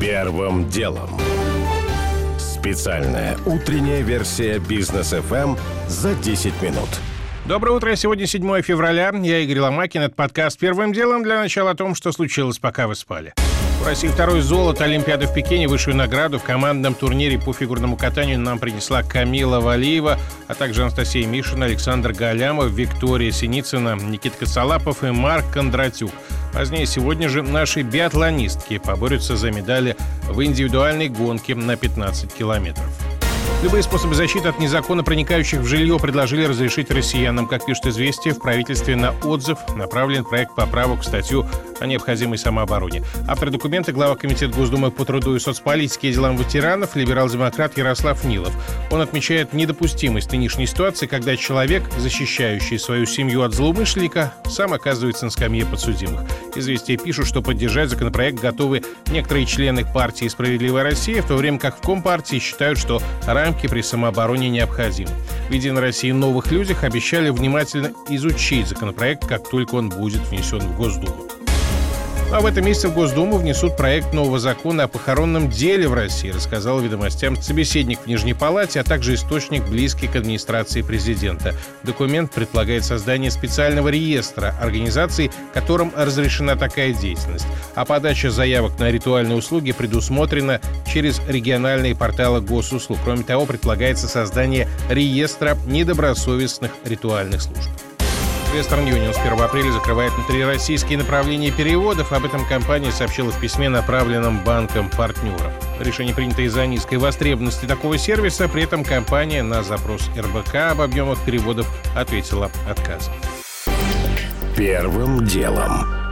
Первым делом. Специальная утренняя версия бизнес FM за 10 минут. Доброе утро. Сегодня 7 февраля. Я Игорь Ломакин. Это подкаст «Первым делом» для начала о том, что случилось, пока вы спали. В России второе золото Олимпиады в Пекине. Высшую награду в командном турнире по фигурному катанию нам принесла Камила Валиева, а также Анастасия Мишина, Александр Галямов, Виктория Синицына, Никита Косолапов и Марк Кондратюк. Позднее сегодня же наши биатлонистки поборются за медали в индивидуальной гонке на 15 километров. Любые способы защиты от незаконно проникающих в жилье предложили разрешить россиянам. Как пишет «Известия», в правительстве на отзыв направлен проект поправок в статью о необходимой самообороне. Автор документа – глава Комитета Госдумы по труду и соцполитике и делам ветеранов, либерал-демократ Ярослав Нилов. Он отмечает недопустимость нынешней ситуации, когда человек, защищающий свою семью от злоумышленника, сам оказывается на скамье подсудимых. «Известия» пишут, что поддержать законопроект готовы некоторые члены партии «Справедливая Россия», в то время как в Компартии считают, что рамки при самообороне необходимы. В «Единой России» новых людях обещали внимательно изучить законопроект, как только он будет внесен в Госдуму. А в этом месяце в Госдуму внесут проект нового закона о похоронном деле в России, рассказал ведомостям собеседник в Нижней Палате, а также источник, близкий к администрации президента. Документ предполагает создание специального реестра организаций, которым разрешена такая деятельность. А подача заявок на ритуальные услуги предусмотрена через региональные порталы госуслуг. Кроме того, предполагается создание реестра недобросовестных ритуальных служб. Western Union с 1 апреля закрывает внутрироссийские направления переводов. Об этом компания сообщила в письме, направленном банкам-партнерам. Решение принято из-за низкой востребованности такого сервиса. При этом компания на запрос РБК об объемах переводов ответила отказом. Первым делом.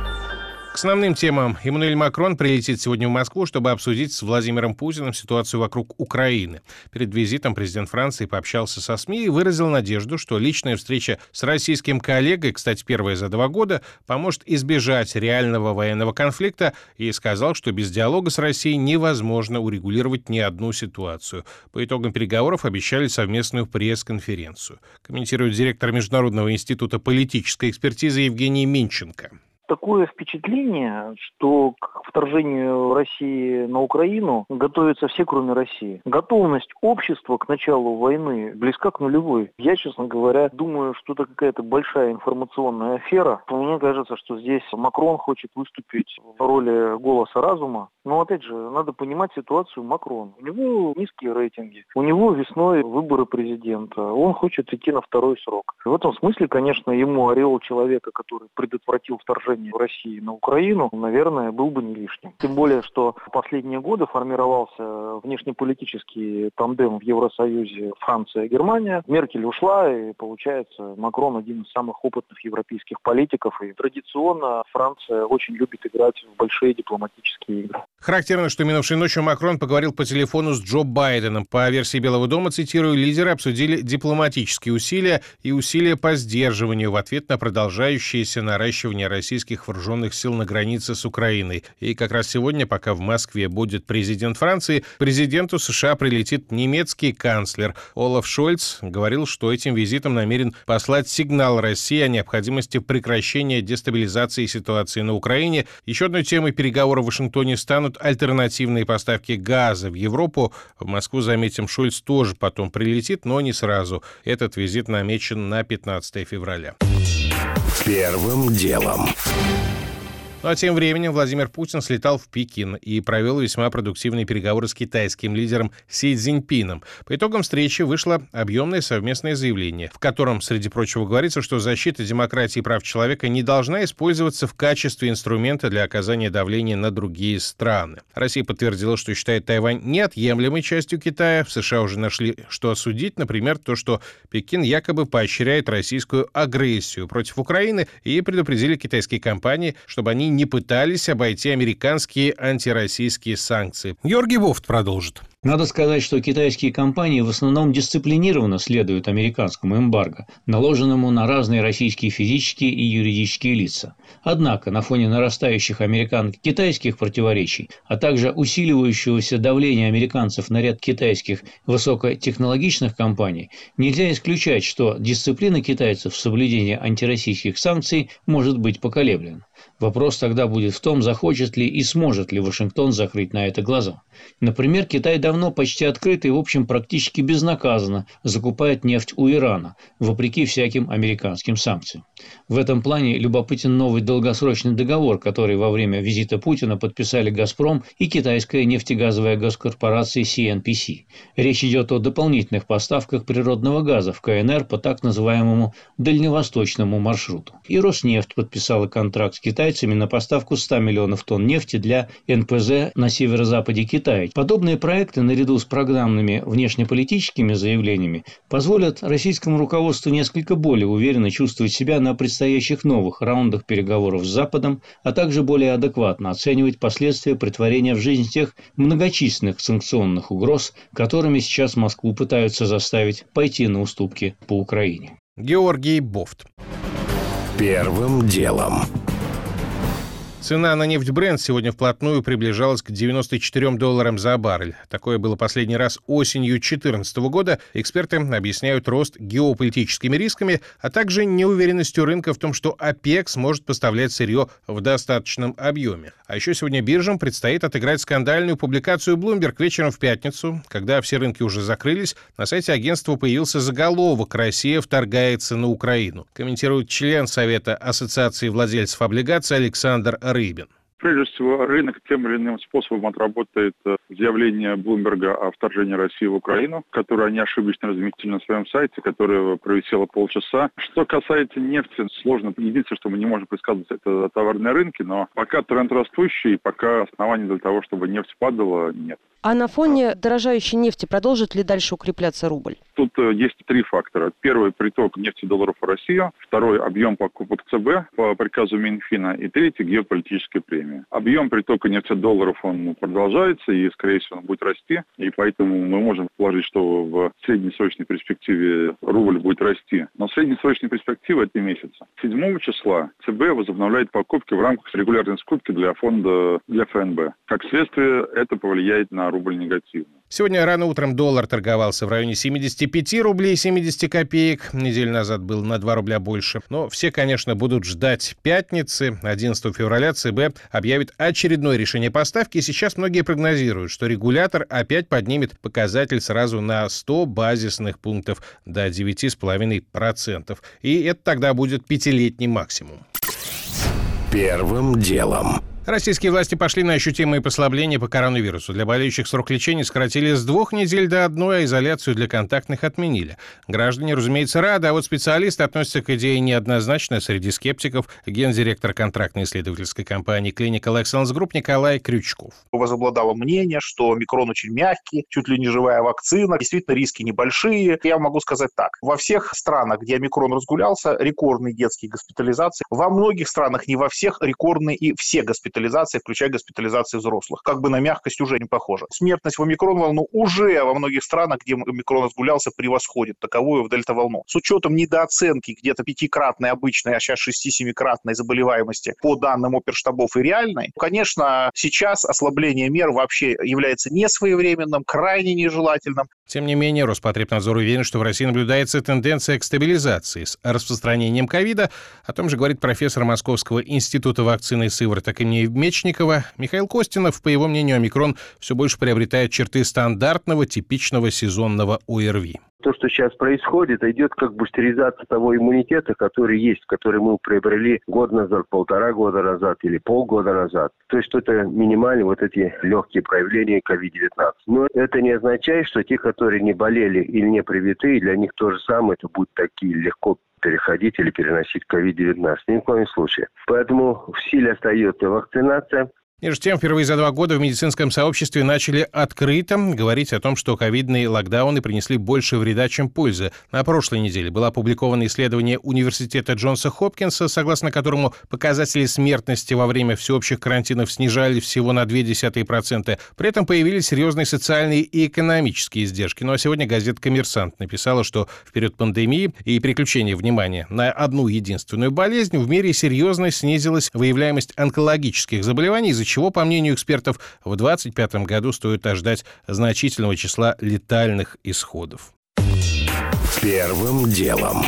К основным темам. Эммануэль Макрон прилетит сегодня в Москву, чтобы обсудить с Владимиром Путиным ситуацию вокруг Украины. Перед визитом президент Франции пообщался со СМИ и выразил надежду, что личная встреча с российским коллегой, кстати, первая за два года, поможет избежать реального военного конфликта и сказал, что без диалога с Россией невозможно урегулировать ни одну ситуацию. По итогам переговоров обещали совместную пресс-конференцию. Комментирует директор Международного института политической экспертизы Евгений Минченко такое впечатление, что к вторжению России на Украину готовятся все, кроме России. Готовность общества к началу войны близка к нулевой. Я, честно говоря, думаю, что это какая-то большая информационная афера. Мне кажется, что здесь Макрон хочет выступить в роли голоса разума. Но, опять же, надо понимать ситуацию Макрона. У него низкие рейтинги. У него весной выборы президента. Он хочет идти на второй срок. В этом смысле, конечно, ему ореол человека, который предотвратил вторжение вторжения России на Украину, наверное, был бы не лишним. Тем более, что в последние годы формировался внешнеполитический тандем в Евросоюзе Франция-Германия. Меркель ушла, и получается Макрон один из самых опытных европейских политиков. И традиционно Франция очень любит играть в большие дипломатические игры. Характерно, что минувшей ночью Макрон поговорил по телефону с Джо Байденом. По версии Белого дома, цитирую, лидеры обсудили дипломатические усилия и усилия по сдерживанию в ответ на продолжающееся наращивание российских вооруженных сил на границе с Украиной. И как раз сегодня, пока в Москве будет президент Франции, президенту США прилетит немецкий канцлер. Олаф Шольц говорил, что этим визитом намерен послать сигнал России о необходимости прекращения дестабилизации ситуации на Украине. Еще одной темой переговоров в Вашингтоне станут альтернативные поставки газа в Европу. В Москву, заметим, Шольц тоже потом прилетит, но не сразу. Этот визит намечен на 15 февраля. Первым делом. Ну а тем временем Владимир Путин слетал в Пекин и провел весьма продуктивные переговоры с китайским лидером Си Цзиньпином. По итогам встречи вышло объемное совместное заявление, в котором, среди прочего, говорится, что защита демократии и прав человека не должна использоваться в качестве инструмента для оказания давления на другие страны. Россия подтвердила, что считает Тайвань неотъемлемой частью Китая. В США уже нашли, что осудить, например, то, что Пекин якобы поощряет российскую агрессию против Украины и предупредили китайские компании, чтобы они не пытались обойти американские антироссийские санкции. Георгий Вофт продолжит. Надо сказать, что китайские компании в основном дисциплинированно следуют американскому эмбарго, наложенному на разные российские физические и юридические лица. Однако, на фоне нарастающих американо-китайских противоречий, а также усиливающегося давления американцев на ряд китайских высокотехнологичных компаний, нельзя исключать, что дисциплина китайцев в соблюдении антироссийских санкций может быть поколеблена. Вопрос тогда будет в том, захочет ли и сможет ли Вашингтон закрыть на это глаза. Например, Китай давно почти открыто и, в общем, практически безнаказанно закупает нефть у Ирана, вопреки всяким американским санкциям. В этом плане любопытен новый долгосрочный договор, который во время визита Путина подписали «Газпром» и китайская нефтегазовая госкорпорация CNPC. Речь идет о дополнительных поставках природного газа в КНР по так называемому дальневосточному маршруту. И Роснефть подписала контракт с китайцами на поставку 100 миллионов тонн нефти для НПЗ на северо-западе Китая. Подобные проекты, наряду с программными внешнеполитическими заявлениями, позволят российскому руководству несколько более уверенно чувствовать себя на предстоящих новых раундах переговоров с Западом, а также более адекватно оценивать последствия притворения в жизнь тех многочисленных санкционных угроз, которыми сейчас Москву пытаются заставить пойти на уступки по Украине. Георгий Бофт. Первым делом. Цена на нефть Brent сегодня вплотную приближалась к 94 долларам за баррель. Такое было последний раз осенью 2014 года. Эксперты объясняют рост геополитическими рисками, а также неуверенностью рынка в том, что ОПЕК сможет поставлять сырье в достаточном объеме. А еще сегодня биржам предстоит отыграть скандальную публикацию Bloomberg вечером в пятницу, когда все рынки уже закрылись. На сайте агентства появился заголовок «Россия вторгается на Украину». Комментирует член Совета Ассоциации владельцев облигаций Александр Рыбин. Прежде всего, рынок тем или иным способом отработает э, заявление Блумберга о вторжении России в Украину, которое они ошибочно разместили на своем сайте, которое провисело полчаса. Что касается нефти, сложно. Единственное, что мы не можем предсказывать, это товарные рынки, но пока тренд растущий, пока оснований для того, чтобы нефть падала, нет. А на фоне дорожающей нефти продолжит ли дальше укрепляться рубль? Тут э, есть три фактора. Первый – приток нефти долларов в Россию. Второй – объем покупок ЦБ по приказу Минфина. И третий – геополитическая премия. Объем притока нефти долларов он продолжается и, скорее всего, он будет расти. И поэтому мы можем положить, что в среднесрочной перспективе рубль будет расти. Но среднесрочная перспектива – это месяца. 7 числа ЦБ возобновляет покупки в рамках регулярной скупки для фонда для ФНБ. Как следствие, это повлияет на рубль негативно. Сегодня рано утром доллар торговался в районе 75 рублей 70 копеек. Неделю назад был на 2 рубля больше. Но все, конечно, будут ждать пятницы. 11 февраля ЦБ объявит очередное решение поставки. И сейчас многие прогнозируют, что регулятор опять поднимет показатель сразу на 100 базисных пунктов до 9,5%. И это тогда будет пятилетний максимум. Первым делом. Российские власти пошли на ощутимые послабления по коронавирусу. Для болеющих срок лечения сократили с двух недель до одной, а изоляцию для контактных отменили. Граждане, разумеется, рады, а вот специалисты относятся к идее неоднозначно. Среди скептиков гендиректор контрактной исследовательской компании Clinical Excellence Group Николай Крючков. Возобладало мнение, что микрон очень мягкий, чуть ли не живая вакцина, действительно риски небольшие. Я могу сказать так. Во всех странах, где микрон разгулялся, рекордные детские госпитализации. Во многих странах, не во всех, рекордные и все госпитализации госпитализации, включая госпитализации взрослых. Как бы на мягкость уже не похоже. Смертность в омикрон-волну уже во многих странах, где омикрон разгулялся, превосходит таковую в дельта-волну. С учетом недооценки где-то пятикратной обычной, а сейчас шести-семикратной заболеваемости по данным оперштабов и реальной, конечно, сейчас ослабление мер вообще является несвоевременным, крайне нежелательным. Тем не менее, Роспотребнадзор уверен, что в России наблюдается тенденция к стабилизации с распространением ковида. О том же говорит профессор Московского института вакцины и сывороток имени Мечникова. Михаил Костинов, по его мнению, омикрон все больше приобретает черты стандартного, типичного сезонного ОРВИ то, что сейчас происходит, идет как бустеризация того иммунитета, который есть, который мы приобрели год назад, полтора года назад или полгода назад. То есть это минимальные вот эти легкие проявления COVID-19. Но это не означает, что те, которые не болели или не привиты, для них то же самое, это будет такие легко переходить или переносить COVID-19. Ни в коем случае. Поэтому в силе остается вакцинация, Между тем, впервые за два года в медицинском сообществе начали открыто говорить о том, что ковидные локдауны принесли больше вреда, чем пользы. На прошлой неделе было опубликовано исследование Университета Джонса Хопкинса, согласно которому показатели смертности во время всеобщих карантинов снижали всего на 0,2%. При этом появились серьезные социальные и экономические издержки. Ну а сегодня газета «Коммерсант» написала, что в период пандемии и переключения внимания на одну единственную болезнь в мире серьезно снизилась выявляемость онкологических заболеваний, из-за чего, по мнению экспертов, в 2025 году стоит ожидать значительного числа летальных исходов. Первым делом.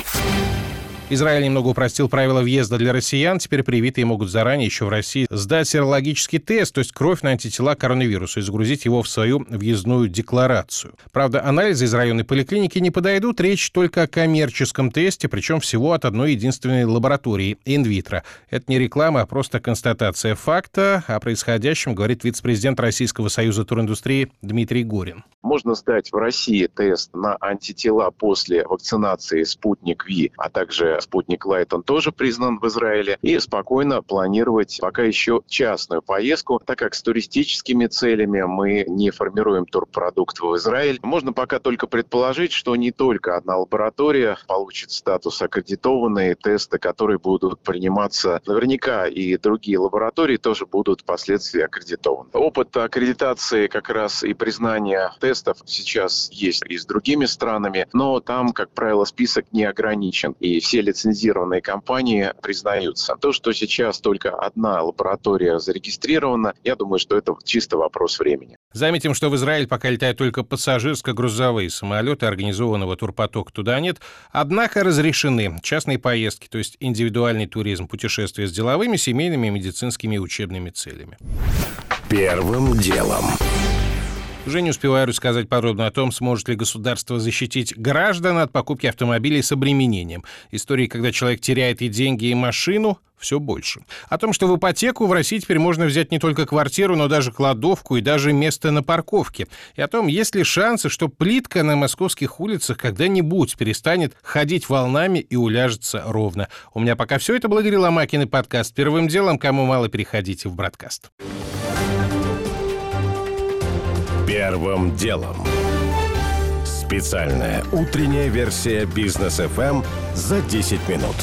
Израиль немного упростил правила въезда для россиян. Теперь привитые могут заранее еще в России сдать серологический тест, то есть кровь на антитела к коронавирусу, и загрузить его в свою въездную декларацию. Правда, анализы из районной поликлиники не подойдут. Речь только о коммерческом тесте, причем всего от одной единственной лаборатории – инвитро. Это не реклама, а просто констатация факта. О происходящем говорит вице-президент Российского союза туриндустрии Дмитрий Горин. Можно сдать в России тест на антитела после вакцинации «Спутник Ви», а также спутник Лайт, он тоже признан в Израиле, и спокойно планировать пока еще частную поездку, так как с туристическими целями мы не формируем турпродукт в Израиль. Можно пока только предположить, что не только одна лаборатория получит статус аккредитованные тесты, которые будут приниматься наверняка и другие лаборатории тоже будут впоследствии аккредитованы. Опыт аккредитации как раз и признания тестов сейчас есть и с другими странами, но там, как правило, список не ограничен. И все лицензированные компании признаются. То, что сейчас только одна лаборатория зарегистрирована, я думаю, что это чисто вопрос времени. Заметим, что в Израиль пока летают только пассажирско-грузовые самолеты, организованного турпотока туда нет. Однако разрешены частные поездки, то есть индивидуальный туризм, путешествия с деловыми, семейными, медицинскими и учебными целями. Первым делом. Уже не успеваю рассказать подробно о том, сможет ли государство защитить граждан от покупки автомобилей с обременением. Истории, когда человек теряет и деньги, и машину, все больше. О том, что в ипотеку в России теперь можно взять не только квартиру, но даже кладовку и даже место на парковке. И о том, есть ли шансы, что плитка на московских улицах когда-нибудь перестанет ходить волнами и уляжется ровно. У меня пока все. Это был Игорь Ломакин и подкаст «Первым делом». Кому мало, переходите в «Браткаст». Первым делом. Специальная утренняя версия бизнес FM за 10 минут.